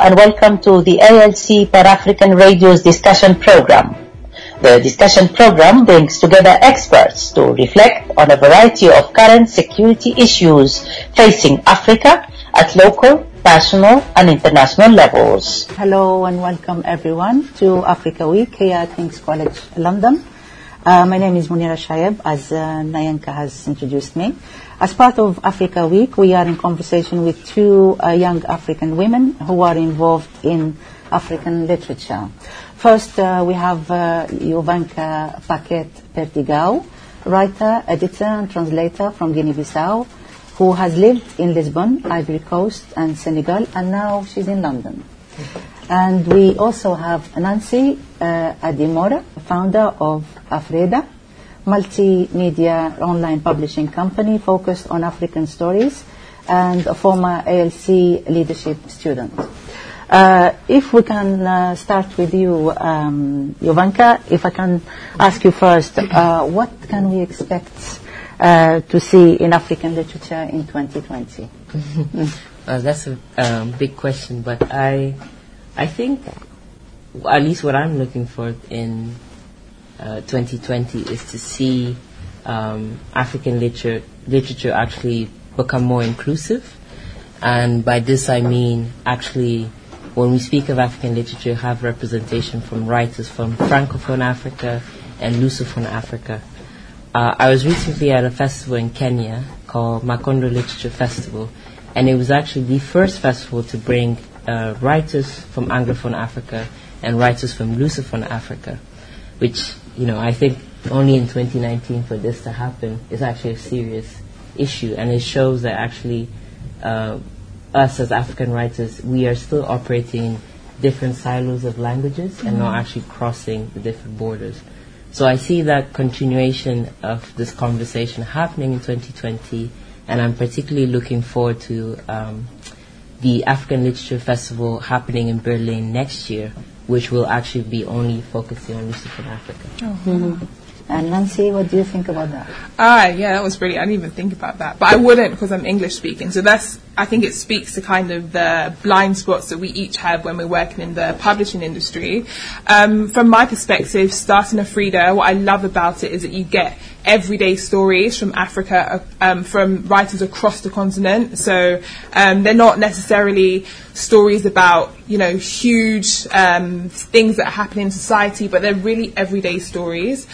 And welcome to the ALC Pan-African Radio's discussion program. The discussion program brings together experts to reflect on a variety of current security issues facing Africa at local, national and international levels. Hello and welcome everyone to Africa Week here at King's College London. Uh, my name is Munira Shayeb, as uh, Nayanka has introduced me. As part of Africa Week, we are in conversation with two uh, young African women who are involved in African literature. First, uh, we have uh, Jovanka Paquet Perdigao, writer, editor, and translator from Guinea-Bissau, who has lived in Lisbon, Ivory Coast, and Senegal, and now she's in London. And we also have Nancy uh, Adimora, founder of Afreada, multimedia online publishing company focused on African stories, and a former ALC leadership student. Uh, if we can uh, start with you, um, Jovanka, if I can ask you first, uh, what can we expect uh, to see in African literature in 2020? Well, that's a um, big question, but I, I think, at least what I'm looking for in uh, 2020 is to see um, African literature literature actually become more inclusive, and by this I mean actually when we speak of African literature, have representation from writers from Francophone Africa and Lusophone Africa. Uh, I was recently at a festival in Kenya called Macondo Literature Festival, and it was actually the first festival to bring uh, writers from Anglophone Africa and writers from Lusophone Africa, which, you know, I think only in 2019 for this to happen is actually a serious issue, and it shows that actually uh, us as African writers, we are still operating in different silos of languages mm-hmm. and not actually crossing the different borders. So I see that continuation of this conversation happening in 2020, and I'm particularly looking forward to um, the African Literature Festival happening in Berlin next year, which will actually be only focusing on Lusophone Africa. Oh. Mm-hmm. And Nancy, what do you think about that? Ah, yeah, that was brilliant. I didn't even think about that, but I wouldn't because I'm English speaking. So that's, I think it speaks to kind of the blind spots that we each have when we're working in the publishing industry. Um, from my perspective, starting Afreada, what I love about it is that you get everyday stories from Africa, um, from writers across the continent. So um, they're not necessarily stories about you know huge um, things that happen in society, but they're really everyday stories.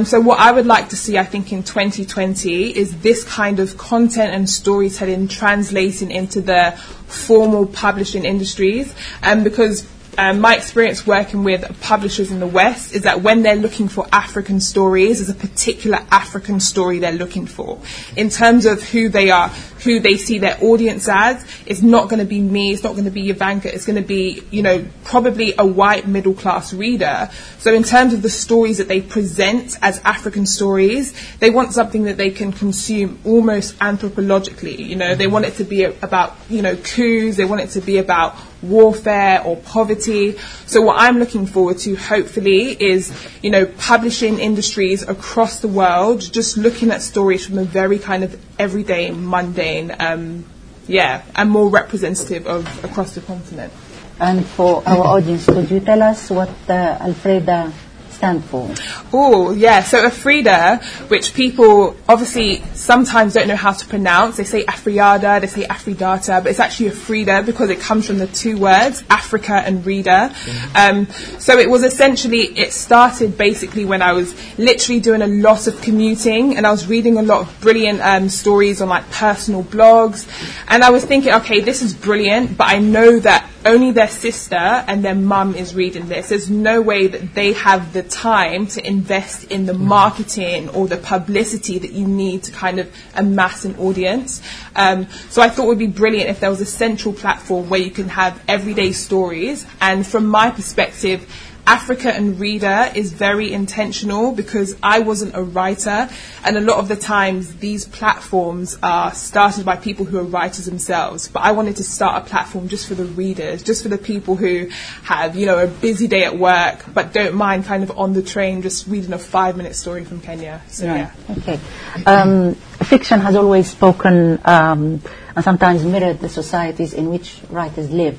Um, so what I would like to see, I think, in 2020 is this kind of content and storytelling translating into the formal publishing industries, um, because um, my experience working with publishers in the West is that when they're looking for African stories, there's a particular African story they're looking for. In terms of who they are, who they see their audience as, it's not going to be me, it's not going to be Jovanka, it's going to be, you know, probably a white middle class reader. So in terms of the stories that they present as African stories, they want something that they can consume almost anthropologically. You know, they want it to be about, you know, coups, they want it to be about warfare or poverty. So what I'm looking forward to hopefully is, you know, publishing industries across the world just looking at stories from a very kind of everyday, mundane, um, yeah, and more representative of across the continent. And for our audience, could you tell us what uh, Afreada stand for? Oh, yeah. So Afreada, which people obviously sometimes don't know how to pronounce. They say Afriada, they say Afridata, but it's actually Afreada because it comes from the two words, Africa and reader. Mm-hmm. Um, so it was essentially, it started basically when I was literally doing a lot of commuting and I was reading a lot of brilliant um, stories on like personal blogs. And I was thinking, okay, this is brilliant, but I know that only their sister and their mum is reading this. There's no way that they have the time to invest in the marketing or the publicity that you need to kind of amass an audience. Um, so I thought it would be brilliant if there was a central platform where you can have everyday stories. And from my perspective, Africa and Reader is very intentional because I wasn't a writer, and a lot of the times these platforms are started by people who are writers themselves. But I wanted to start a platform just for the readers, just for the people who have, you know, a busy day at work but don't mind kind of on the train just reading a five minute story from Kenya. So, right. yeah. Okay. Um, fiction has always spoken um, and sometimes mirrored the societies in which writers live.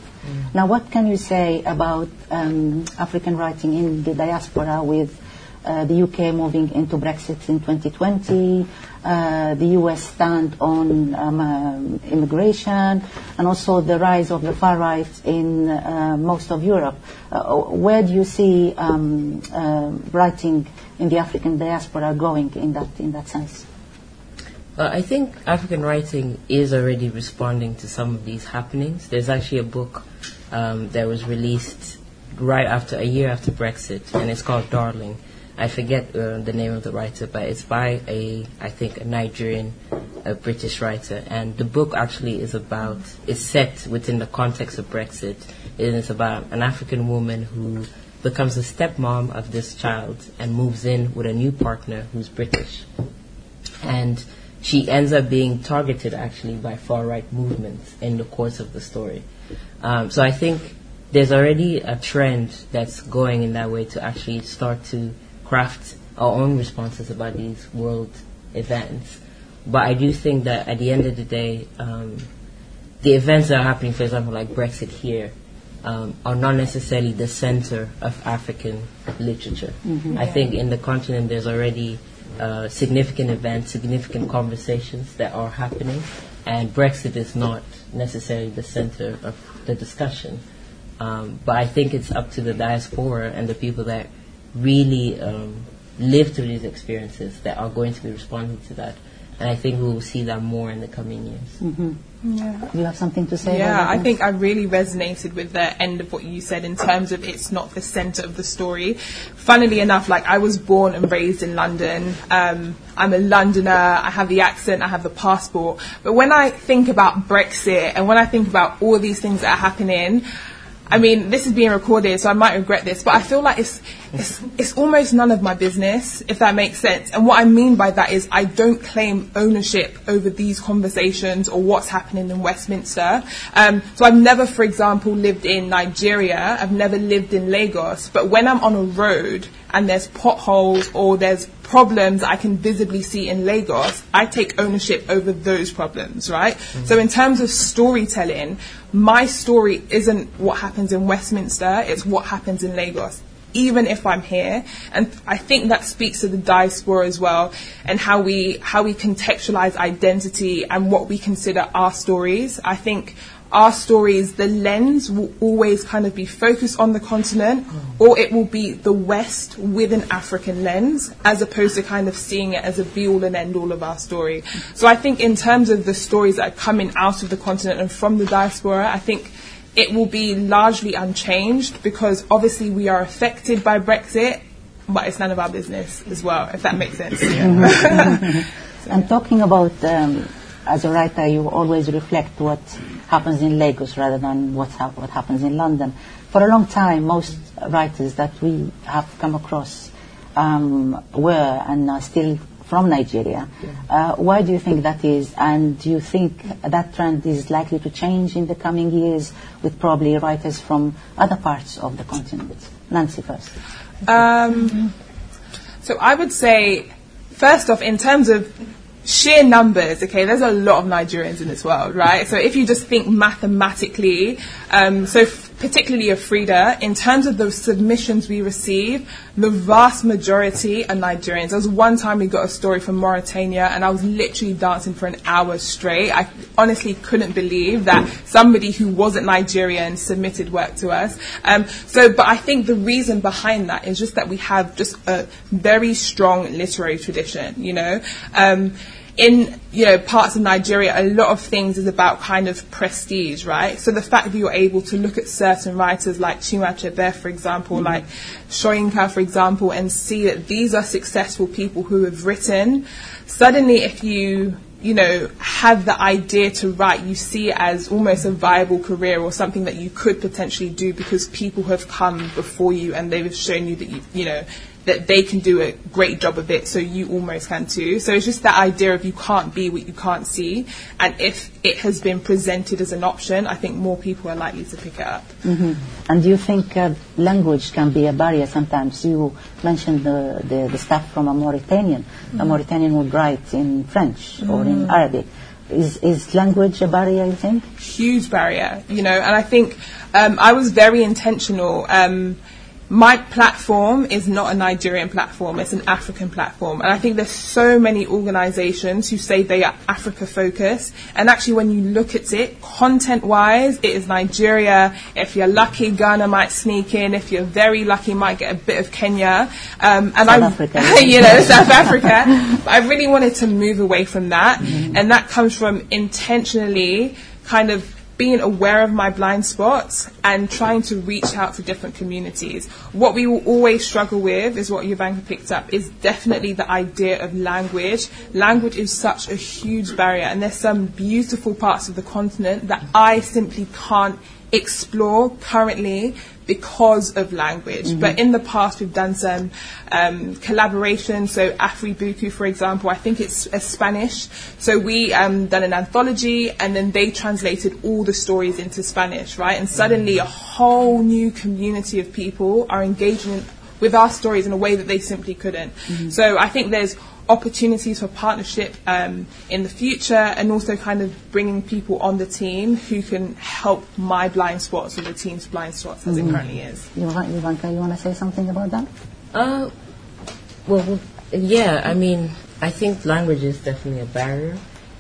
Now, what can you say about um, African writing in the diaspora with uh, the UK moving into Brexit in 2020, uh, the US stand on um, um, immigration, and also the rise of the far right in uh, most of Europe. Uh, where do you see um, uh, writing in the African diaspora going in that in that sense? Uh, I think African writing is already responding to some of these happenings. There's actually a book um, that was released right after a year after Brexit, and it's called Darling. I forget uh, the name of the writer, but it's by a, I think, a Nigerian, a British writer, and the book actually is about, is set within the context of Brexit. It is about an African woman who becomes a stepmom of this child and moves in with a new partner who's British, and she ends up being targeted actually by far right movements in the course of the story. Um, so I think there's already a trend that's going in that way to actually start to craft our own responses about these world events. But I do think that at the end of the day, um, the events that are happening, for example, like Brexit here, um, are not necessarily the center of African literature. I think in the continent there's already uh, significant events, significant conversations that are happening, and Brexit is not necessarily the center of the discussion. Um, but I think it's up to the diaspora and the people that really um, live through these experiences that are going to be responding to that. And I think we will see that more in the coming years. Yeah. Do you have something to say? Yeah, I think I really resonated with the end of what you said in terms of it's not the center of the story. Funnily enough, like I was born and raised in London. Um, I'm a Londoner. I have the accent. I have the passport. But when I think about Brexit and when I think about all these things that are happening, I mean, this is being recorded, so I might regret this, but I feel like it's, it's, it's almost none of my business, if that makes sense. And what I mean by that is I don't claim ownership over these conversations or what's happening in Westminster. Um, so I've never, for example, lived in Nigeria. I've never lived in Lagos. But when I'm on a road and there's potholes or there's problems I can visibly see in Lagos, I take ownership over those problems, right? Mm. So in terms of storytelling, my story isn't what happens in Westminster, it's what happens in Lagos. Even if I'm here, and I think that speaks to the diaspora as well, and how we how we contextualize identity and what we consider our stories. I think our stories, the lens will always kind of be focused on the continent, or it will be the West with an African lens, as opposed to kind of seeing it as a be all and end all of our story. So I think in terms of the stories that are coming out of the continent and from the diaspora, I think it will be largely unchanged because obviously we are affected by Brexit, but it's none of our business as well, if that makes sense. And talking about, um, as a writer, you always reflect what happens in Lagos rather than what's hap- what happens in London. For a long time, most writers that we have come across um, were and are still from Nigeria. Uh, why do you think that is? And do you think that trend is likely to change in the coming years with probably writers from other parts of the continent? Nancy first. Um, so I would say, first off, in terms of sheer numbers, okay, there's a lot of Nigerians in this world, right? So if you just think mathematically, um, so f- particularly Afreada, in terms of the submissions we receive, the vast majority are Nigerians. There was one time we got a story from Mauritania and I was literally dancing for an hour straight. I honestly couldn't believe that somebody who wasn't Nigerian submitted work to us. Um, so, but I think the reason behind that is just that we have just a very strong literary tradition, you know. Um, in you know parts of Nigeria, a lot of things is about kind of prestige, right? So the fact that you're able to look at certain writers like Chinua Achebe, for example, mm-hmm. like Soyinka, for example, and see that these are successful people who have written. Suddenly, if you you know have the idea to write, you see it as almost a viable career or something that you could potentially do because people have come before you and they've shown you that you you know that they can do a great job of it, so you almost can too. So it's just that idea of you can't be what you can't see, and if it has been presented as an option, I think more people are likely to pick it up. And do you think uh, language can be a barrier sometimes? You mentioned the, the, the stuff from a Mauritanian. A Mauritanian would write in French or in Arabic. is, is language a barrier, you think? Huge barrier, you know, and I think um, I was very intentional. Um, my platform is not a Nigerian platform, it's an African platform. And I think there's so many organizations who say they are Africa focused. And actually, when you look at it, content wise, it is Nigeria. If you're lucky, Ghana might sneak in. If you're very lucky, might get a bit of Kenya. Um, and South I, Africa. you know, South Africa. But I really wanted to move away from that. Mm-hmm. And that comes from intentionally kind of being aware of my blind spots and trying to reach out to different communities. What we will always struggle with is what Jovanka picked up is definitely the idea of language. Language is such a huge barrier and there's some beautiful parts of the continent that I simply can't explore currently because of language. Mm-hmm. But in the past, we've done some um, collaboration. So Afribuku, for example, I think it's a Spanish. So we um, done an anthology, and then they translated all the stories into Spanish, right? And suddenly, a whole new community of people are engaging with our stories in a way that they simply couldn't. Mm-hmm. So I think there's opportunities for partnership um, in the future and also kind of bringing people on the team who can help my blind spots or the team's blind spots as mm-hmm. it currently is. Jovanka, you want to say something about that? Uh, well, yeah, I mean, I think language is definitely a barrier.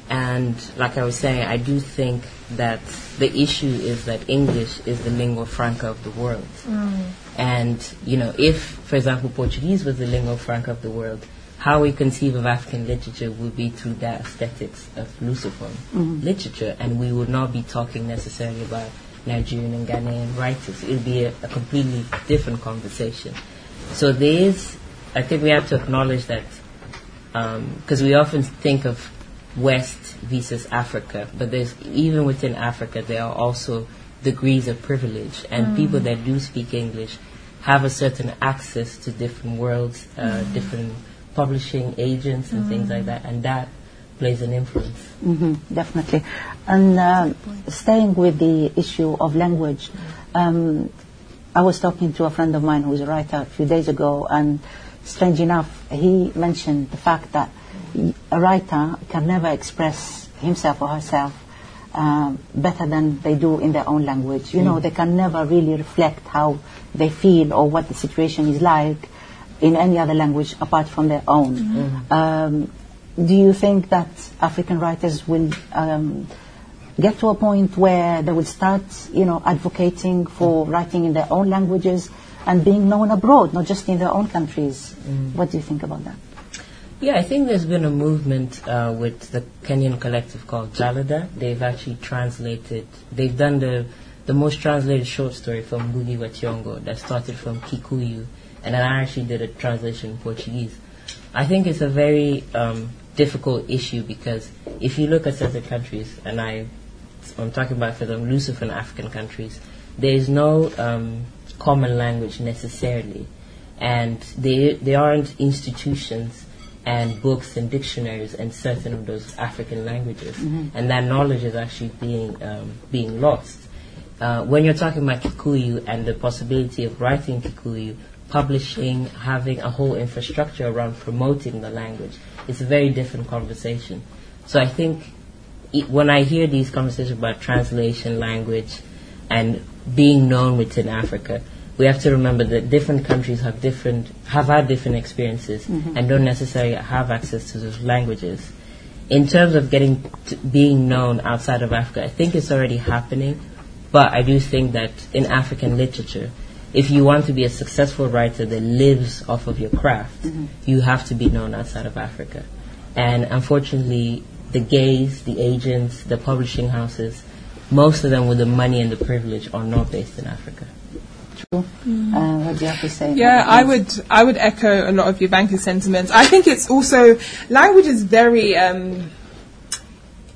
And like I was saying, I do think that the issue is that English is the lingua franca of the world. Mm. And, you know, if, for example, Portuguese was the lingua franca of the world, how we conceive of African literature will be through that aesthetics of Lusophone mm-hmm. literature, and we would not be talking necessarily about Nigerian and Ghanaian writers. It would be a, a completely different conversation. So there is, I think we have to acknowledge that, because um, we often think of West versus Africa, but there's even within Africa there are also degrees of privilege, and mm. people that do speak English have a certain access to different worlds, uh, mm. different publishing agents and mm. things like that, and that plays an influence. Mm-hmm, definitely. And uh, staying with the issue of language, um, I was talking to a friend of mine who is a writer a few days ago, and strange enough, he mentioned the fact that a writer can never express himself or herself um, better than they do in their own language. You mm. know, they can never really reflect how they feel or what the situation is like in any other language apart from their own. Mm-hmm. Um, do you think that African writers will um, get to a point where they will start, you know, advocating for writing in their own languages and being known abroad, not just in their own countries? Mm. What do you think about that? Yeah, I think there's been a movement uh, with the Kenyan collective called Jalada. They've actually translated, they've done the, the most translated short story from Ngugi wa Thiong'o that started from Kikuyu and then I actually did a translation in Portuguese. I think it's a very um, difficult issue because if you look at certain countries, and I, I'm talking about for the Lusophone African countries, there is no um, common language necessarily, and there there aren't institutions and books and dictionaries and certain of those African languages, mm-hmm. and that knowledge is actually being um, being lost. Uh, when you're talking about Kikuyu and the possibility of writing Kikuyu, publishing, having a whole infrastructure around promoting the language. It's a very different conversation. So I think it, when I hear these conversations about translation, language, and being known within Africa, we have to remember that different countries have different have had different experiences mm-hmm. and don't necessarily have access to those languages. In terms of getting being known outside of Africa, I think it's already happening, but I do think that in African literature, if you want to be a successful writer that lives off of your craft, mm-hmm. you have to be known outside of Africa. And unfortunately, the gays, the agents, the publishing houses, most of them with the money and the privilege are not based in Africa. True. Mm. Uh, what do you have to say? Yeah, I would I would echo a lot of Jovanka's sentiments. I think it's also language is very um,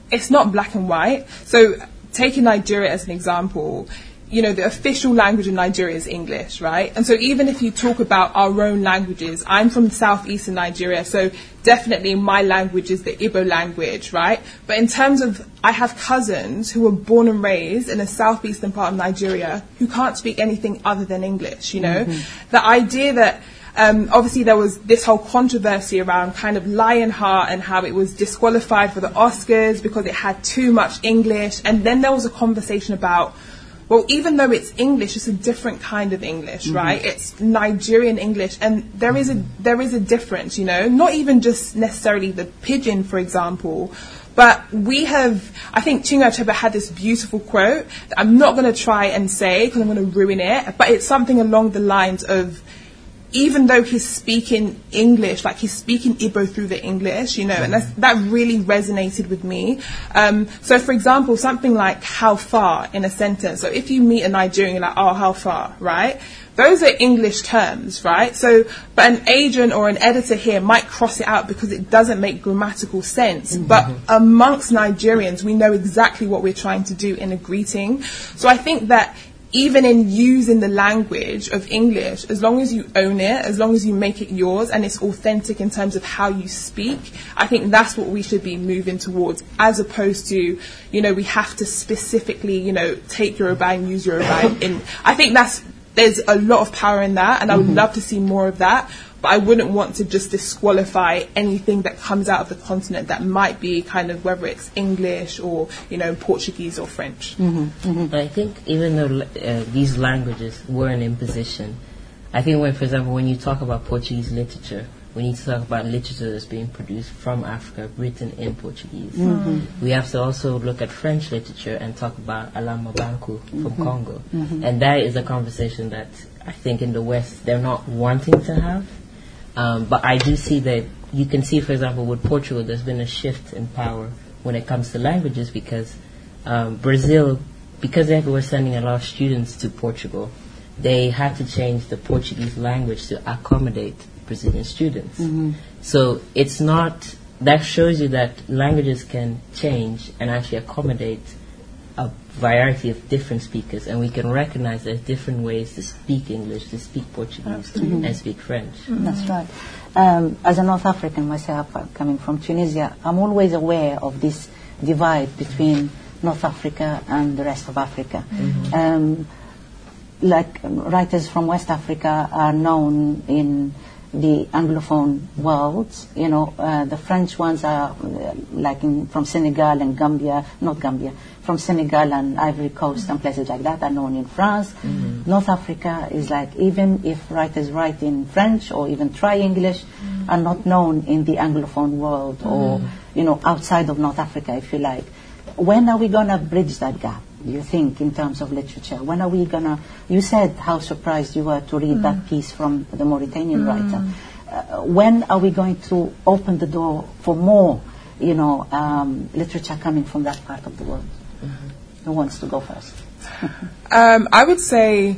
it's not black and white. So taking Nigeria as an example, you know, the official language in Nigeria is English, right? And so even if you talk about our own languages, I'm from southeastern Nigeria, so definitely my language is the Igbo language, right? But in terms of, I have cousins who were born and raised in the southeastern part of Nigeria who can't speak anything other than English, you know? Mm-hmm. The idea that Um, obviously, there was this whole controversy around kind of Lionheart and how it was disqualified for the Oscars because it had too much English. And then there was a conversation about well, even though it's English, it's a different kind of English, Mm-hmm. right? It's Nigerian English, and there is a there is a difference, you know. Not even just necessarily the pidgin, for example, but we have. I think Chinua Achebe had this beautiful quote that I'm not going to try and say because I'm going to ruin it, but it's something along the lines of even though he's speaking English, like he's speaking Igbo through the English, you know, and that's, that really resonated with me. Um, so, for example, something like how far in a sentence. So, if you meet a Nigerian, you're like, oh, how far, right? Those are English terms, right? So, but an agent or an editor here might cross it out because it doesn't make grammatical sense. But amongst Nigerians, we know exactly what we're trying to do in a greeting. So, I think that even in using the language of English, as long as you own it, as long as you make it yours and it's authentic in terms of how you speak, I think that's what we should be moving towards, as opposed to, you know, we have to specifically, you know, take Yoruba and use Yoruba. In, I think that's, there's a lot of power in that and I would mm-hmm. love to see more of that. But I wouldn't want to just disqualify anything that comes out of the continent that might be kind of whether it's English or you know Portuguese or French. Mm-hmm, mm-hmm. But I think even though uh, these languages were an imposition, I think when, for example, when you talk about Portuguese literature, we need to talk about literature that's being produced from Africa, written in Portuguese. Mm-hmm. We have to also look at French literature and talk about Alain Mabanckou from Congo. And that is a conversation that I think in the West they're not wanting to have. Um, but I do see that you can see, for example, with Portugal, there's been a shift in power when it comes to languages because um, Brazil, because they were sending a lot of students to Portugal, they had to change the Portuguese language to accommodate Brazilian students. So it's not, that shows you that languages can change and actually accommodate a variety of different speakers, and we can recognize there's different ways to speak English, to speak Portuguese, and speak French. That's right. Um, as a North African myself, uh, coming from Tunisia, I'm always aware of this divide between North Africa and the rest of Africa. Um, like um, writers from West Africa are known in the Anglophone world. You know, uh, the French ones are uh, like in, from Senegal and Gambia, not Gambia, from Senegal and Ivory Coast and places like that are known in France. Mm-hmm. North Africa is like even if writers write in French or even try English, mm-hmm. are not known in the Anglophone world or mm-hmm. you know outside of North Africa, if you like. When are we gonna bridge that gap? Do you think in terms of literature? When are we gonna? You said how surprised you were to read that mm. piece from the Mauritanian mm. writer. Uh, when are we going to open the door for more, you know, um, literature coming from that part of the world? Who wants to go first? Um, I would say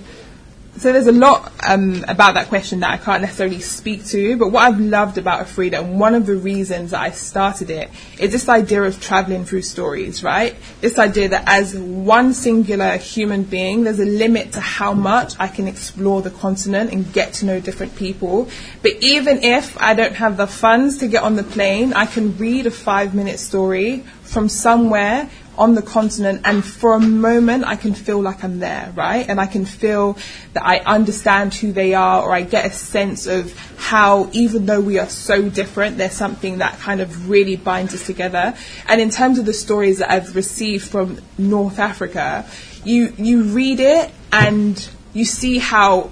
so. There's a lot um, about that question that I can't necessarily speak to, but what I've loved about Afreada and one of the reasons that I started it is this idea of traveling through stories, right? This idea that as one singular human being, there's a limit to how much I can explore the continent and get to know different people. But even if I don't have the funds to get on the plane, I can read a five minute story from somewhere on the continent and for a moment I can feel like I'm there, right? And I can feel that I understand who they are or I get a sense of how even though we are so different, there's something that kind of really binds us together. And in terms of the stories that I've received from North Africa, you you read it and you see how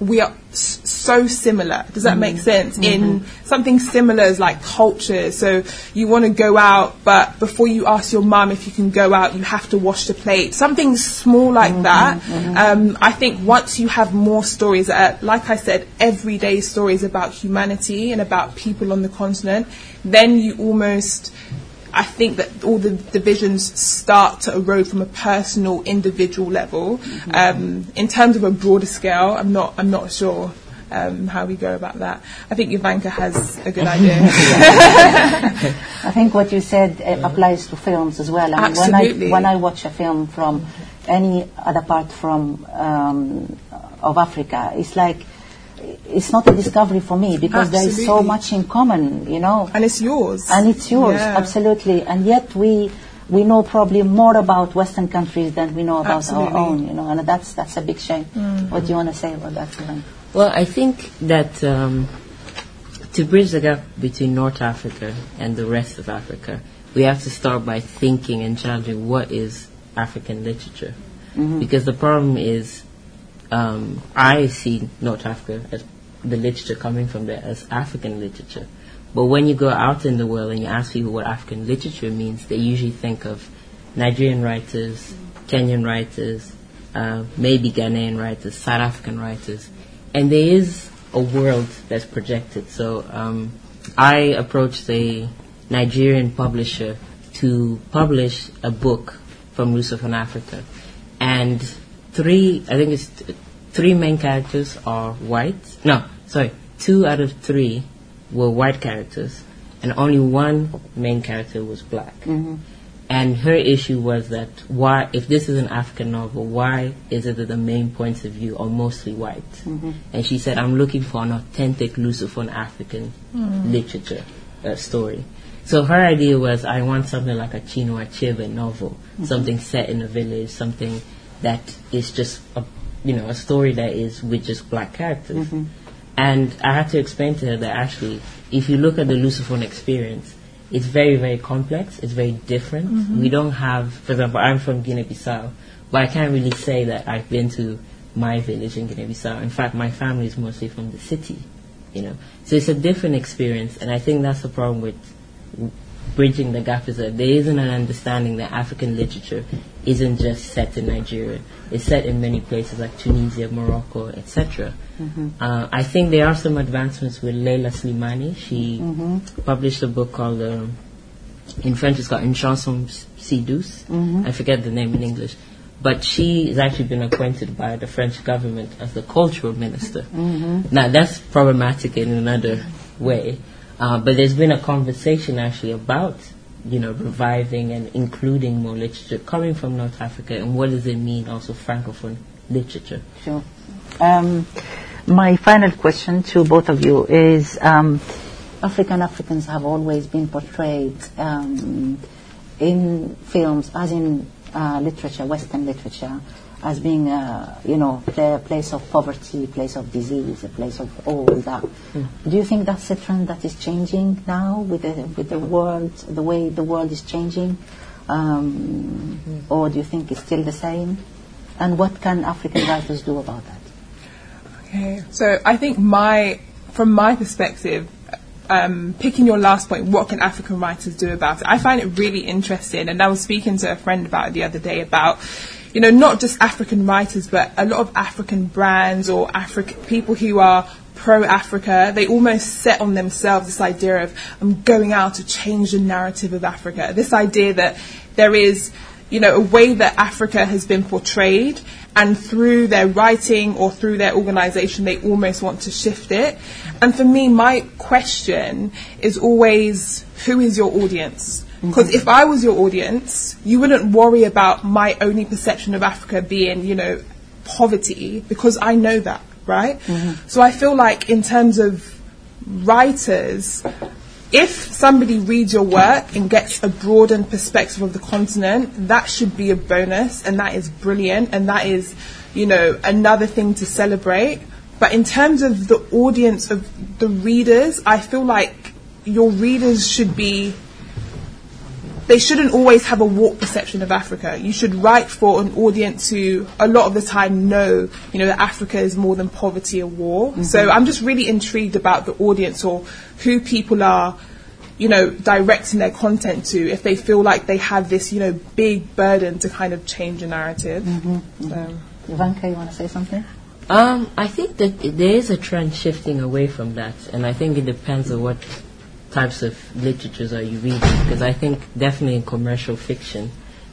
we are s- so similar. Does that make mm-hmm. sense? In mm-hmm. something similar as like culture. So you want to go out, but before you ask your mum if you can go out, you have to wash the plate. Something small like mm-hmm. that. Um, I think once you have more stories, that are, like I said, everyday stories about humanity and about people on the continent, then you almost I think that all the divisions start to erode from a personal, individual level. Um, in terms of a broader scale, I'm not. I'm not sure um, how we go about that. I think Ivanka has a good idea. I think what you said uh, applies to films as well. I mean, when Absolutely. I when I watch a film from any other part from um, of Africa, it's like it's not a discovery for me because there is so much in common, you know. and it's yours. and it's yours Yeah. absolutely and yet we we know probably more about Western countries than we know about Absolutely. our own, you know, and that's that's a big shame. What do you want to say about that, Ivan? Well, I think that um, to bridge the gap between North Africa and the rest of Africa, we have to start by thinking and challenging what is African literature. Because the problem is, um, I see North Africa as the literature coming from there as African literature. But when you go out in the world and you ask people what African literature means, they usually think of Nigerian writers, Kenyan writers, uh, maybe Ghanaian writers, South African writers, and there is a world that's projected. So um, I approached a Nigerian publisher to publish a book from Lusophone Africa, and three, I think it's three main characters are white. No, sorry, two out of three were white characters, and only one main character was black. Mm-hmm. And her issue was that why, if this is an African novel, why is it that the main points of view are mostly white? Mm-hmm. And she said, I'm looking for an authentic Lusophone African mm. literature uh, story. So her idea was, I want something like a Chinua Achebe novel, mm-hmm. something set in a village, something that is just a, you know, a story that is with just black characters. Mm-hmm. And I had to explain to her that actually, if you look at the Lusophone experience, it's very, very complex. It's very different. Mm-hmm. We don't have, for example, I'm from Guinea-Bissau, but I can't really say that I've been to my village in Guinea-Bissau. In fact, my family is mostly from the city, you know. So it's a different experience, and I think that's the problem with bridging the gap is that there isn't an understanding that African literature isn't just set in Nigeria. It's set in many places like Tunisia, Morocco, etc. Uh, I think there are some advancements with Leila Slimani. She published a book called, um, in French it's called Une chanson si douce. I forget the name in English. But she has actually been appointed by the French government as the cultural minister. Now that's problematic in another way. Uh, but there's been a conversation actually about, you know, reviving and including more literature coming from North Africa and what does it mean also francophone literature. Sure. Um, my final question to both of you is um, African Africans have always been portrayed um, in films, as in uh, literature, Western literature, as being, uh, you know, a place of poverty, place of disease, a place of all that. Do you think that's a trend that is changing now with the, with the world, the way the world is changing? Um, Or do you think it's still the same? And what can African writers do about that? Okay, so I think my, from my perspective, um, picking your last point, what can African writers do about it? I find it really interesting, and I was speaking to a friend about it the other day about, you know, not just African writers, but a lot of African brands or African people who are pro-Africa. They almost set on themselves this idea of I'm going out to change the narrative of Africa. This idea that there is you know, a way that Africa has been portrayed, and through their writing or through their organization, they almost want to shift it. And for me, my question is always, who is your audience? Mm-hmm. Because if I was your audience, you wouldn't worry about my only perception of Africa being, you know, poverty, because I know that, right? Mm-hmm. So I feel like in terms of writers, if somebody reads your work and gets a broadened perspective of the continent, that should be a bonus and that is brilliant and that is, you know, another thing to celebrate. But in terms of the audience of the readers, I feel like your readers should be they shouldn't always have a warped perception of Africa. You should write for an audience who, a lot of the time, know, you know, that Africa is more than poverty or war. So I'm just really intrigued about the audience or who people are, you know, directing their content to. If they feel like they have this, you know, big burden to kind of change a narrative. So- Ivanka, you want to say something? Um, I think that there is a trend shifting away from that, and I think it depends on what types of literatures are you reading. Because I think definitely in commercial fiction,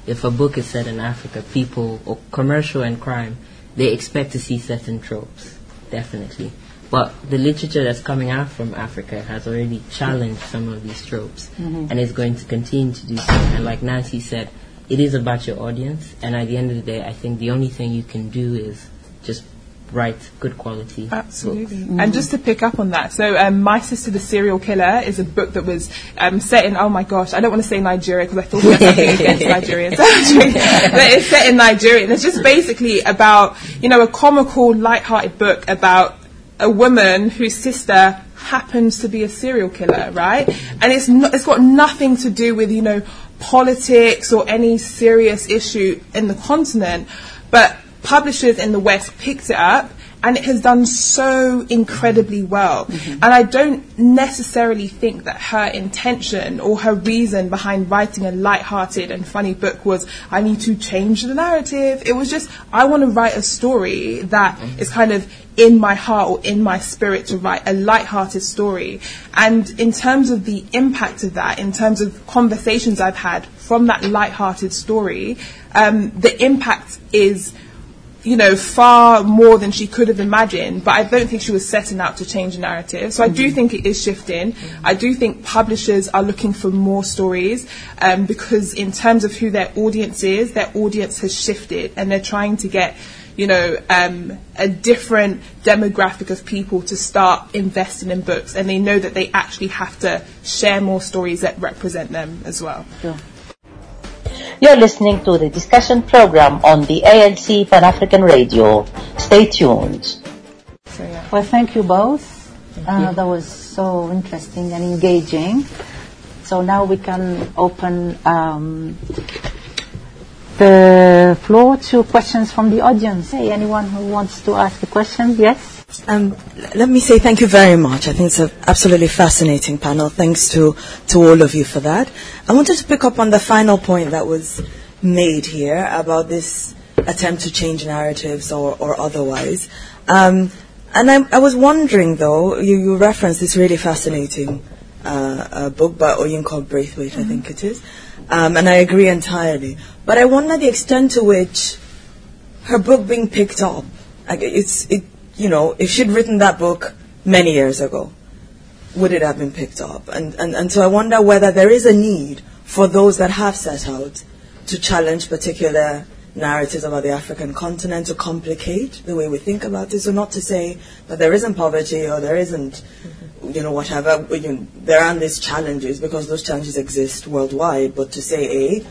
if a book is set in Africa, people or commercial and crime, they expect to see certain tropes, definitely. But the literature that's coming out from Africa has already challenged some of these tropes, mm-hmm. and is going to continue to do so. And like Nancy said, it is about your audience, and at the end of the day, I think the only thing you can do is just write good quality. Absolutely. Books. And just to pick up on that, so um, My Sister the Serial Killer is a book that was um, set in, oh my gosh, I don't want to say Nigeria because I thought we had something against Nigerians. but it's set in Nigeria. And it's just basically about, you know, a comical, light-hearted book about a woman whose sister happens to be a serial killer, right? And it's no, it's got nothing to do with you know politics or any serious issue in the continent, but publishers in the West picked it up and it has done so incredibly well. Mm-hmm. And I don't necessarily think that her intention or her reason behind writing a light-hearted and funny book was, I need to change the narrative. It was just, I want to write a story that mm-hmm. is kind of in my heart or in my spirit to write a light-hearted story. And in terms of the impact of that, in terms of conversations I've had from that light-hearted story, um, the impact is you know, far more than she could have imagined, but I don't think she was setting out to change the narrative. So I do mm-hmm. think it is shifting. Mm-hmm. I do think publishers are looking for more stories um, because, in terms of who their audience is, their audience has shifted and they're trying to get, you know, um, a different demographic of people to start investing in books and they know that they actually have to share more stories that represent them as well. Sure. You're listening to the discussion program on the ALC Pan African Radio. Stay tuned. Well, thank you both. Thank uh, you. That was so interesting and engaging. So now we can open um, the floor to questions from the audience. Hey, anyone who wants to ask a question? Yes? Um, let me say thank you very much. I think it's an absolutely fascinating panel. Thanks to, to all of you for that. I wanted to pick up on the final point that was made here about this attempt to change narratives or, or otherwise. Um, and I, I, was wondering, though, you, you referenced this really fascinating uh, uh, book by Oyinkan Braithwaite, mm-hmm. I think it is. Um, and I agree entirely. But I wonder the extent to which her book being picked up, like it's, it you know, if she'd written that book many years ago, would it have been picked up? And, and, and so I wonder whether there is a need for those that have set out to challenge particular narratives about the African continent to complicate the way we think about it. So not to say that there isn't poverty or there isn't, mm-hmm. you know, whatever. You know, there aren't these challenges because those challenges exist worldwide. But to say, a,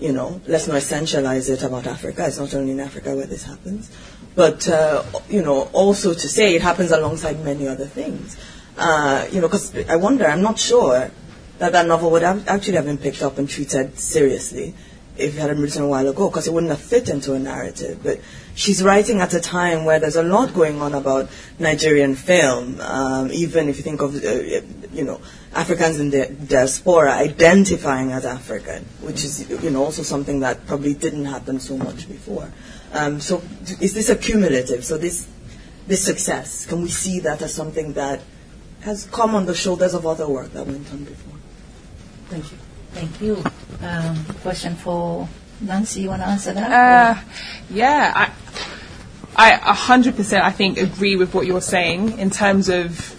you know, let's not essentialize it about Africa. It's not only in Africa where this happens. But, uh, you know, also to say it happens alongside many other things. Uh, you know, because I wonder, I'm not sure that that novel would have actually have been picked up and treated seriously if it had been written a while ago, because it wouldn't have fit into a narrative. But she's writing at a time where there's a lot going on about Nigerian film, um, even if you think of, uh, you know, Africans in the diaspora identifying as African, which is, you know, also something that probably didn't happen so much before. Um, so is this accumulative? So this this success, can we see that as something that has come on the shoulders of other work that went on before? Thank you. Thank you. Um, question for Nancy. You want to answer that? Uh, yeah, I, I 100% I think agree with what you're saying in terms of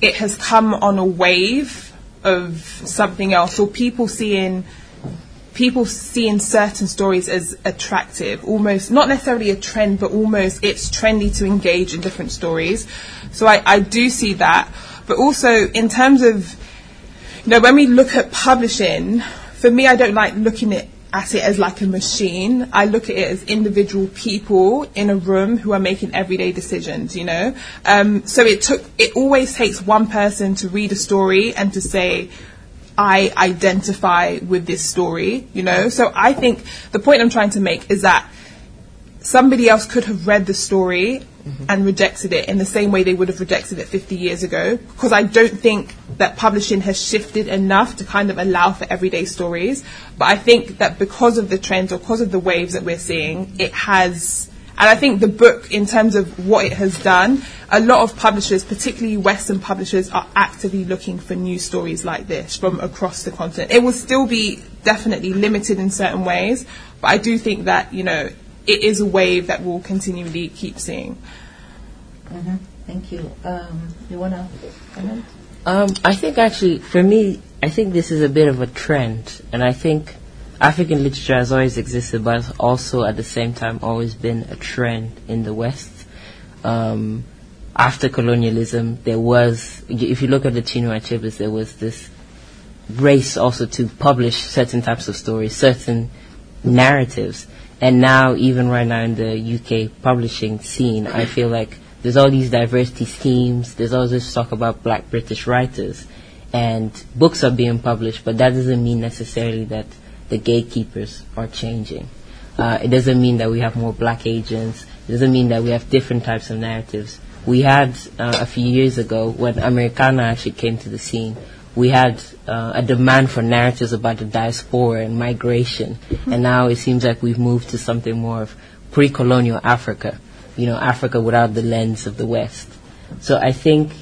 it has come on a wave of something else or people seeing people seeing certain stories as attractive, almost not necessarily a trend, but almost it's trendy to engage in different stories. So I, I do see that. But also in terms of, you know, when we look at publishing, for me, I don't like looking at at it as like a machine. I look at it as individual people in a room who are making everyday decisions, you know? Um, so it took, it always takes one person to read a story and to say, I identify with this story, you know? So I think the point I'm trying to make is that somebody else could have read the story mm-hmm. and rejected it in the same way they would have rejected it 50 years ago. Because I don't think that publishing has shifted enough to kind of allow for everyday stories. But I think that because of the trends or because of the waves that we're seeing, it has and I think the book, in terms of what it has done, a lot of publishers, particularly Western publishers, are actively looking for new stories like this from across the continent. It will still be definitely limited in certain ways, but I do think that, you know, it is a wave that we'll continually keep seeing. Mm-hmm. Thank you. Um, you want to comment? Um, I think actually, for me, I think this is a bit of a trend, and I think African literature has always existed, but also at the same time always been a trend in the West. um, after colonialism, there was, if you look at the Chinua Achebes, there was this race also to publish certain types of stories, certain narratives. And now, even right now in the UK publishing scene, I feel like there's all these diversity schemes, there's all this talk about black British writers, and books are being published, but that doesn't mean necessarily that the gatekeepers are changing. Uh, it doesn't mean that we have more black agents. It doesn't mean that we have different types of narratives. We had uh, a few years ago when Americanah actually came to the scene. We had uh, a demand for narratives about the diaspora and migration, and now it seems like we've moved to something more of pre-colonial Africa. You know, Africa without the lens of the West. So I think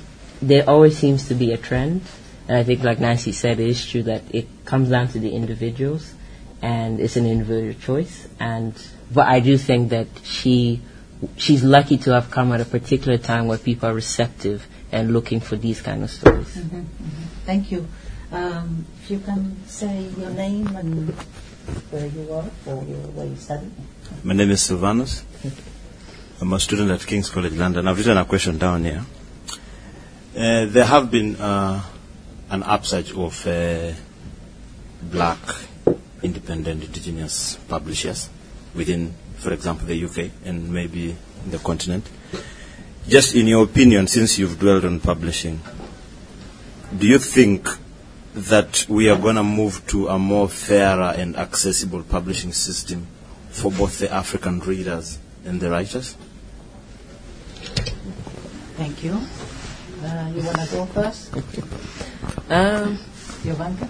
there always seems to be a trend, and I think, like Nancy said, it is true that it comes down to the individuals and it's an individual choice. And but I do think that she she's lucky to have come at a particular time where people are receptive and looking for these kind of stories. Mm-hmm, mm-hmm. Thank you. Um, if you can say your name and where you are or where you study. My name is Silvanus. I'm a student at King's College London. I've written a question down here. Uh, there have been uh, an upsurge of uh, black independent indigenous publishers within, for example, the UK and maybe the continent. Just in your opinion, since you've dwelled on publishing, do you think that we are going to move to a more fairer and accessible publishing system for both the African readers and the writers? Thank you. Uh, you want to go first? Um, Yovanka?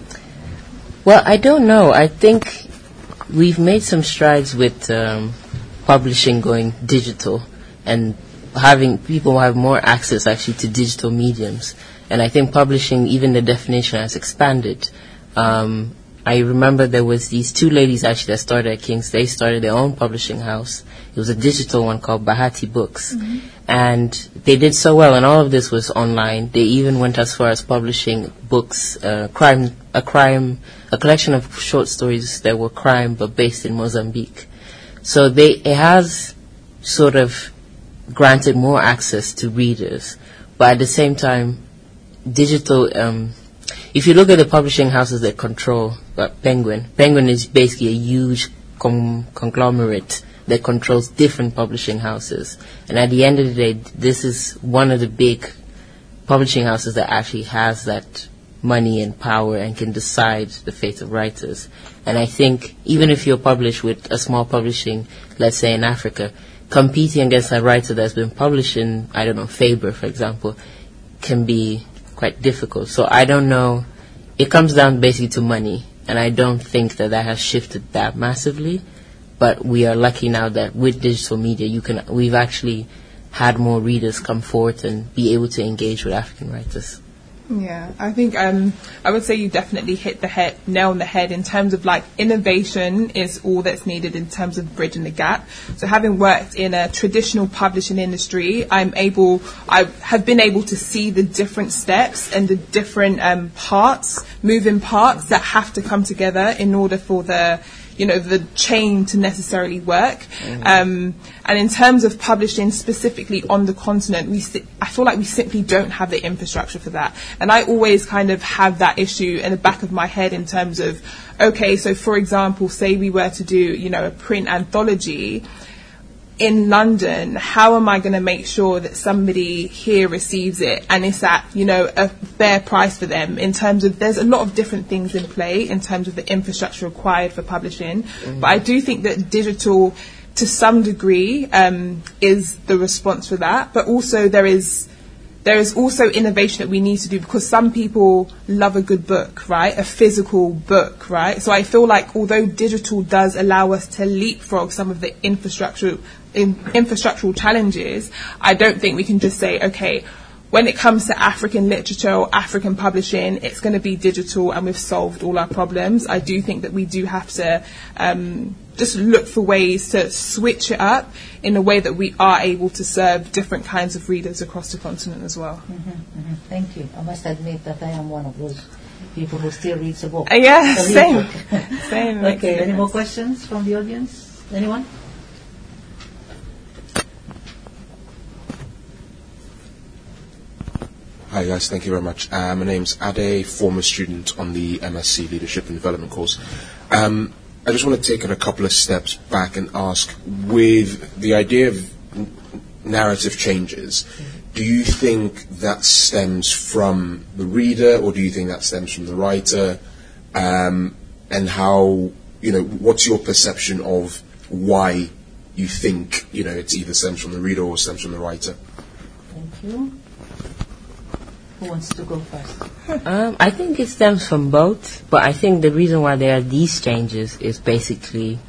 Well, I don't know. I think we've made some strides with um, publishing going digital and having people have more access actually to digital mediums. And I think publishing, even the definition has expanded. Um, I remember there was these two ladies actually that started at King's. They started their own publishing house. It was a digital one called Bahati Books. Mm-hmm. And they did so well, and all of this was online. They even went as far as publishing books, uh, crime, a crime, a collection of short stories that were crime but based in Mozambique. So they, it has sort of granted more access to readers, but at the same time, digital, um, if you look at the publishing houses that control uh, Penguin, Penguin is basically a huge com- conglomerate that controls different publishing houses. And at the end of the day, this is one of the big publishing houses that actually has that money and power and can decide the fate of writers. And I think even if you're published with a small publishing, let's say in Africa, competing against a writer that's been published in, I don't know, Faber, for example, can be quite difficult. So I don't know. It comes down basically to money. And I don't think that that has shifted that massively. But we are lucky now that with digital media, you can, we've actually had more readers come forth and be able to engage with African writers. Yeah, I think um, I would say you definitely hit the head, nail on the head in terms of like innovation is all that's needed in terms of bridging the gap. So having worked in a traditional publishing industry, I'm able, I have been able to see the different steps and the different um, parts, moving parts that have to come together in order for the you know the chain to necessarily work. Mm-hmm. Um, and in terms of publishing specifically on the continent, we si- I feel like we simply don't have the infrastructure for that. And I always kind of have that issue in the back of my head in terms of, okay, so for example, say we were to do you know a print anthology in London, how am I going to make sure that somebody here receives it and it's at, you know, a fair price for them in terms of there's a lot of different things in play in terms of the infrastructure required for publishing. Mm-hmm. But I do think that digital to some degree um, is the response for that. But also there is there is also innovation that we need to do because some people love a good book, right? A physical book, right? So I feel like although digital does allow us to leapfrog some of the infrastructure in infrastructural challenges, I don't think we can just say, okay, when it comes to African literature or African publishing, it's going to be digital and we've solved all our problems. I do think that we do have to um, just look for ways to switch it up in a way that we are able to serve different kinds of readers across the continent as well. Mm-hmm, mm-hmm. Thank you. I must admit that I am one of those people who still reads a book. Uh, yeah, same. same. Okay, any more questions from the audience? Anyone? Hi guys, thank you very much. Uh, my name's Ade, former student on the MSc Leadership and Development course. Um, I just want to take it a couple of steps back and ask, with the idea of narrative changes, do you think that stems from the reader, or do you think that stems from the writer? Um, and how, you know, what's your perception of why you think, you know, it's either stems from the reader or stems from the writer? Thank you. Who wants to go first? Um, I think it stems from both, but I think the reason why there are these changes is basically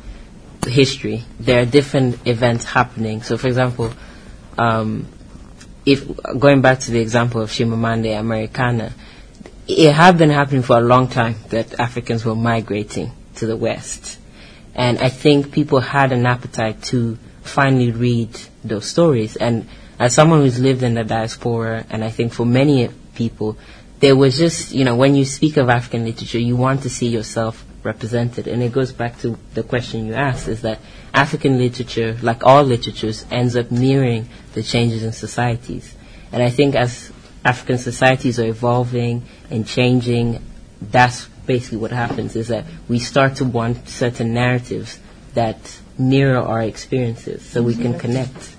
history. There are different events happening. So, for example, um, if going back to the example of Chimamanda Americanah, it had been happening for a long time that Africans were migrating to the West, and I think people had an appetite to finally read those stories. And as someone who's lived in the diaspora, and I think for many people, there was just, you know, when you speak of African literature, you want to see yourself represented. And it goes back to the question you asked is that African literature, like all literatures, ends up mirroring the changes in societies. And I think as African societies are evolving and changing, that's basically what happens is that we start to want certain narratives that mirror our experiences so we can mm-hmm. connect.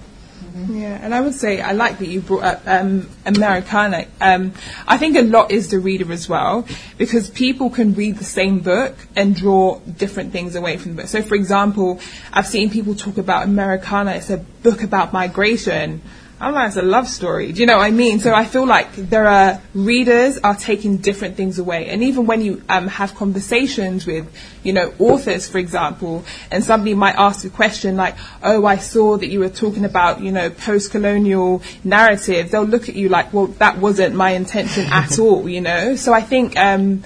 Yeah, and I would say I like that you brought up um, Americanah. Um, I think a lot is the reader as well, because people can read the same book and draw different things away from the book. So, for example, I've seen people talk about Americanah. It's a book about migration. I'm it's a love story. Do you know what I mean? So I feel like there are readers are taking different things away. And even when you um, have conversations with, you know, authors, for example, and somebody might ask a question like, oh, I saw that you were talking about, you know, post-colonial narrative, they'll look at you like, well, that wasn't my intention at all, you know? So I think, um,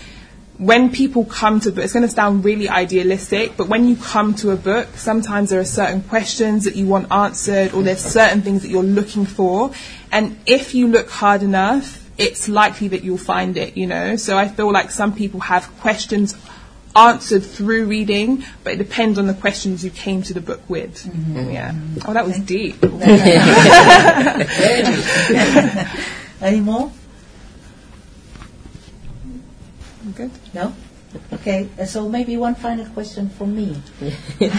when people come to book, it's going to sound really idealistic, but when you come to a book, sometimes there are certain questions that you want answered, or there's certain things that you're looking for, and if you look hard enough, it's likely that you'll find it. You know, so I feel like some people have questions answered through reading, but it depends on the questions you came to the book with. Mm-hmm. Yeah. Oh, that was deep. Any more? Good. No? Okay, so maybe one final question for me.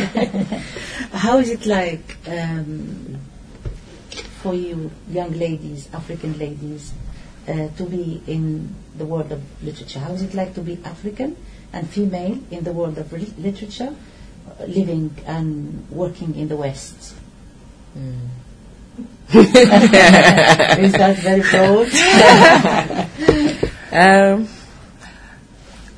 How is it like um, for you, young ladies, African ladies, uh, to be in the world of literature? How is it like to be African and female in the world of literature, uh, living and working in the West? is that very broad? Um,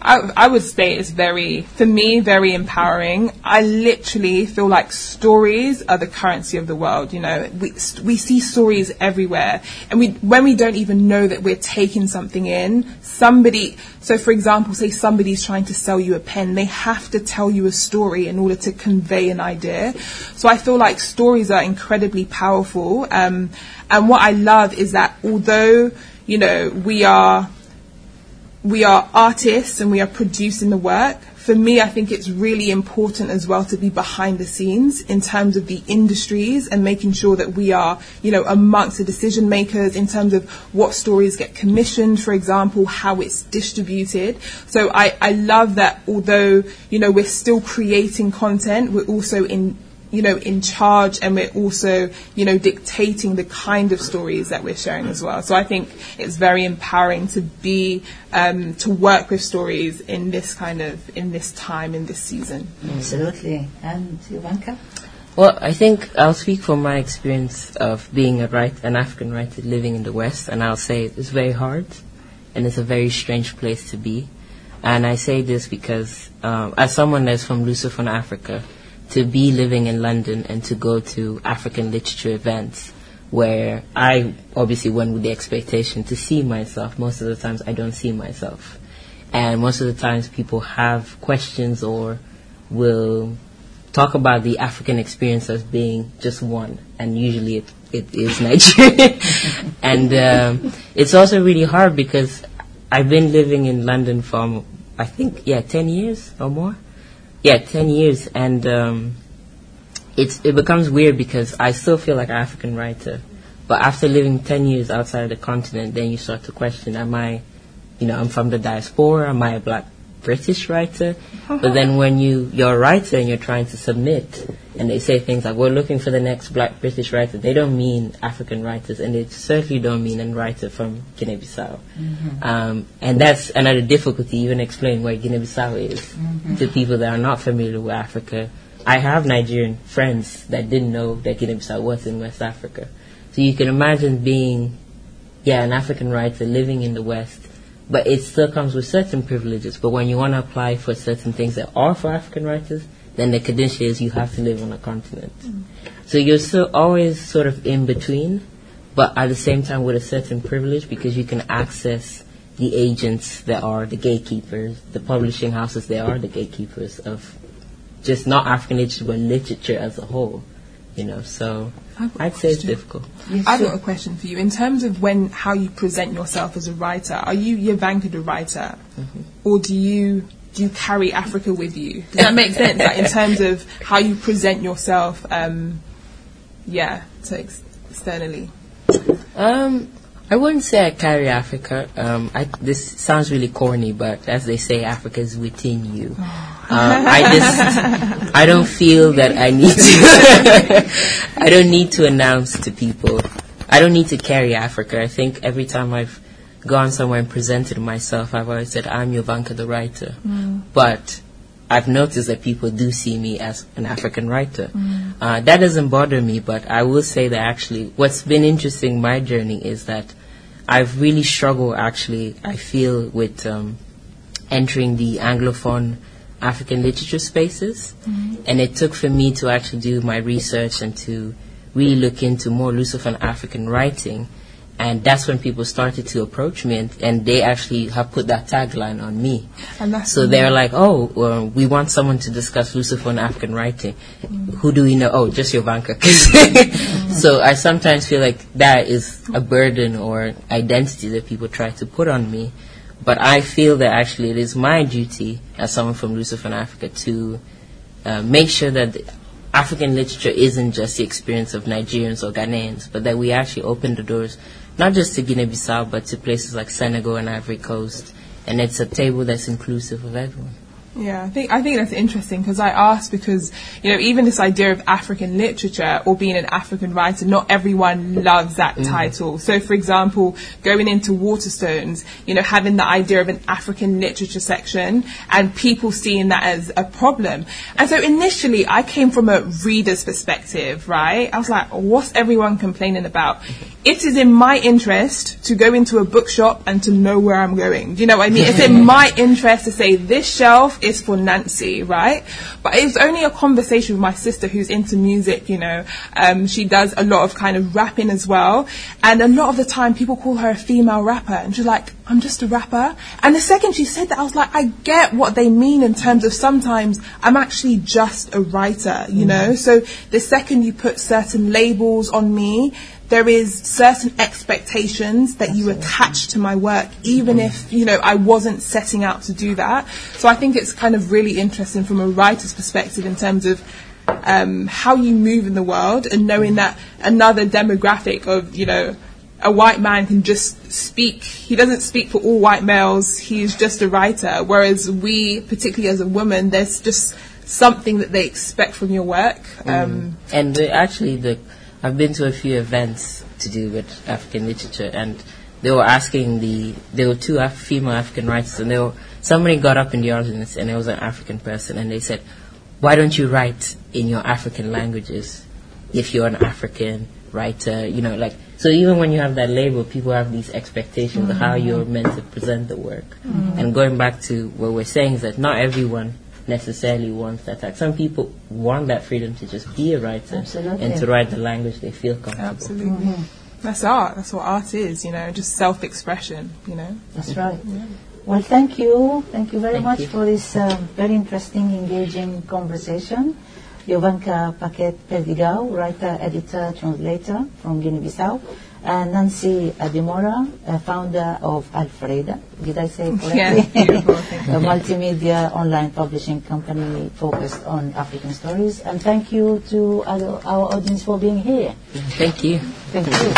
I, I would say it's very, for me, very empowering. I literally feel like stories are the currency of the world. You know, we we see stories everywhere, and we when we don't even know that we're taking something in, somebody. So, for example, say somebody's trying to sell you a pen, they have to tell you a story in order to convey an idea. So, I feel like stories are incredibly powerful. Um, and what I love is that although you know we are we are artists and we are producing the work. For me, I think it's really important as well to be behind the scenes in terms of the industries and making sure that we are, you know, amongst the decision makers in terms of what stories get commissioned, for example, how it's distributed. So I, I love that although, you know, we're still creating content, we're also in you know, in charge and we're also, you know, dictating the kind of stories that we're sharing as well. So I think it's very empowering to be, um, to work with stories in this kind of, in this time, in this season. Absolutely. And Yovanka? Well, I think I'll speak from my experience of being a write, an African writer living in the West, and I'll say it's very hard, and it's a very strange place to be. And I say this because, um, as someone that's from Lusophone Africa, to be living in London and to go to African literature events where I obviously went with the expectation to see myself. Most of the times I don't see myself. And most of the times people have questions or will talk about the African experience as being just one, and usually it, it is Nigeria. and um, it's also really hard because I've been living in London for, I think, yeah, 10 years or more. Yeah, 10 years, and um, it's, it becomes weird because I still feel like an African writer, But after living 10 years outside of the continent, then you start to question, am I, you know, I'm from the diaspora, am I a black British writer? Uh-huh. but then when you, you're a writer and you're trying to submit, and they say things like, we're looking for the next black British writer, they don't mean African writers, and they certainly don't mean a writer from Guinea-Bissau. Mm-hmm. Um, and that's another difficulty, even explaining where Guinea-Bissau is mm-hmm. to people that are not familiar with Africa. I have Nigerian friends that didn't know that Guinea-Bissau was in West Africa. So you can imagine being, yeah, an African writer living in the West, but it still comes with certain privileges. But when you want to apply for certain things that are for African writers, then the condition is you have to live on a continent. Mm. So you're still always sort of in between, but at the same time with a certain privilege because you can access the agents that are the gatekeepers, the publishing houses that are the gatekeepers of just not African literature, but literature as a whole. You know, so I've got a I'd say it's question. difficult. I've got a question for you. In terms of when how you present yourself as a writer, are you Yovanka the writer, or do you do you carry Africa with you? Does that make sense? Like in terms of how you present yourself, um, yeah, to ex- externally. Um, I wouldn't say I carry Africa. Um, I, this sounds really corny, but as they say, Africa is within you. Um, I just, I don't feel that I need to. I don't need to announce to people. I don't need to carry Africa. I think every time I've gone somewhere and presented myself, I've always said I'm Yovanka the writer. But I've noticed that people do see me as an African writer. Uh, that doesn't bother me, but I will say that actually, what's been interesting in my journey is that I've really struggled. Actually, I feel with um, entering the Anglophone African literature spaces, and it took for me to actually do my research and to really look into more Lusophone African writing. And that's when people started to approach me, and, and they actually have put that tagline on me. So they're like, oh, well, we want someone to discuss Lusophone African writing. Who do we know? Oh, just Yovanka. so I sometimes feel like that is a burden or identity that people try to put on me. But I feel that actually it is my duty as someone from Lusophone Africa to uh, make sure that the African literature isn't just the experience of Nigerians or Ghanaians, but that we actually open the doors not just to Guinea-Bissau, but to places like Senegal and Ivory Coast. And it's a table that's inclusive of everyone. Yeah, I think I think that's interesting because I asked because you know even this idea of African literature or being an African writer, not everyone loves that mm. title. So, for example, going into Waterstones, you know, having the idea of an African literature section and people seeing that as a problem. And so initially, I came from a reader's perspective, right? I was like, what's everyone complaining about? Mm-hmm. It is in my interest to go into a bookshop and to know where I'm going. Do you know what I mean? It's in my interest to say this shelf is for Nancy, right? But it's only a conversation with my sister who's into music, you know. Um, she does a lot of kind of rapping as well. And a lot of the time people call her a female rapper and she's like, I'm just a rapper. And the second she said that, I was like, I get what they mean in terms of sometimes I'm actually just a writer, you know? So the second you put certain labels on me, there is certain expectations that you attach to my work, even if, you know, I wasn't setting out to do that. So I think it's kind of really interesting from a writer's perspective in terms of um, how you move in the world and knowing that another demographic of, you know, a white man can just speak. He doesn't speak for all white males. He's just a writer. Whereas we, particularly as a woman, there's just something that they expect from your work. Um, And the, actually, the I've been to a few events to do with African literature, and they were asking the there were two Af- female African writers, and they were somebody got up in the audience, and it was an African person, and they said, "Why don't you write in your African languages if you're an African writer?" You know, like so. Even when you have that label, people have these expectations of how mm. you're meant to present the work. And going back to what we're saying is that not everyone necessarily wants that. Like some people want that freedom to just be a writer Absolutely. and to write the language they feel comfortable. absolutely. That's art. That's what art is, you know, just self-expression, you know. That's right. Well, thank you. Thank you very Thank much you. for this um, very interesting, engaging conversation. Yovanka Paquete Perdigão, writer, editor, translator from Guinea-Bissau, and Nancy Adimora, uh, founder of Afreada. Did I say it correctly? Yes, beautiful, thank a multimedia online publishing company focused on African stories. And thank you to our, our audience for being here. Thank you. Thank you.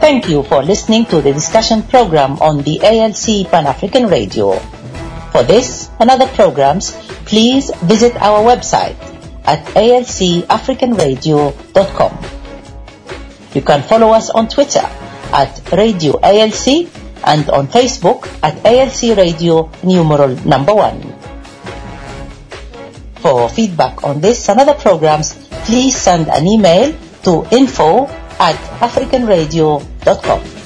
Thank you for listening to the discussion program on the ALC Pan-African Radio. For this and other programs, please visit our website at alcafricanradio.com. You can follow us on Twitter at Radio ALC and on Facebook at ALC Radio numeral number one. For feedback on this and other programs, please send an email to info at africanradio.com.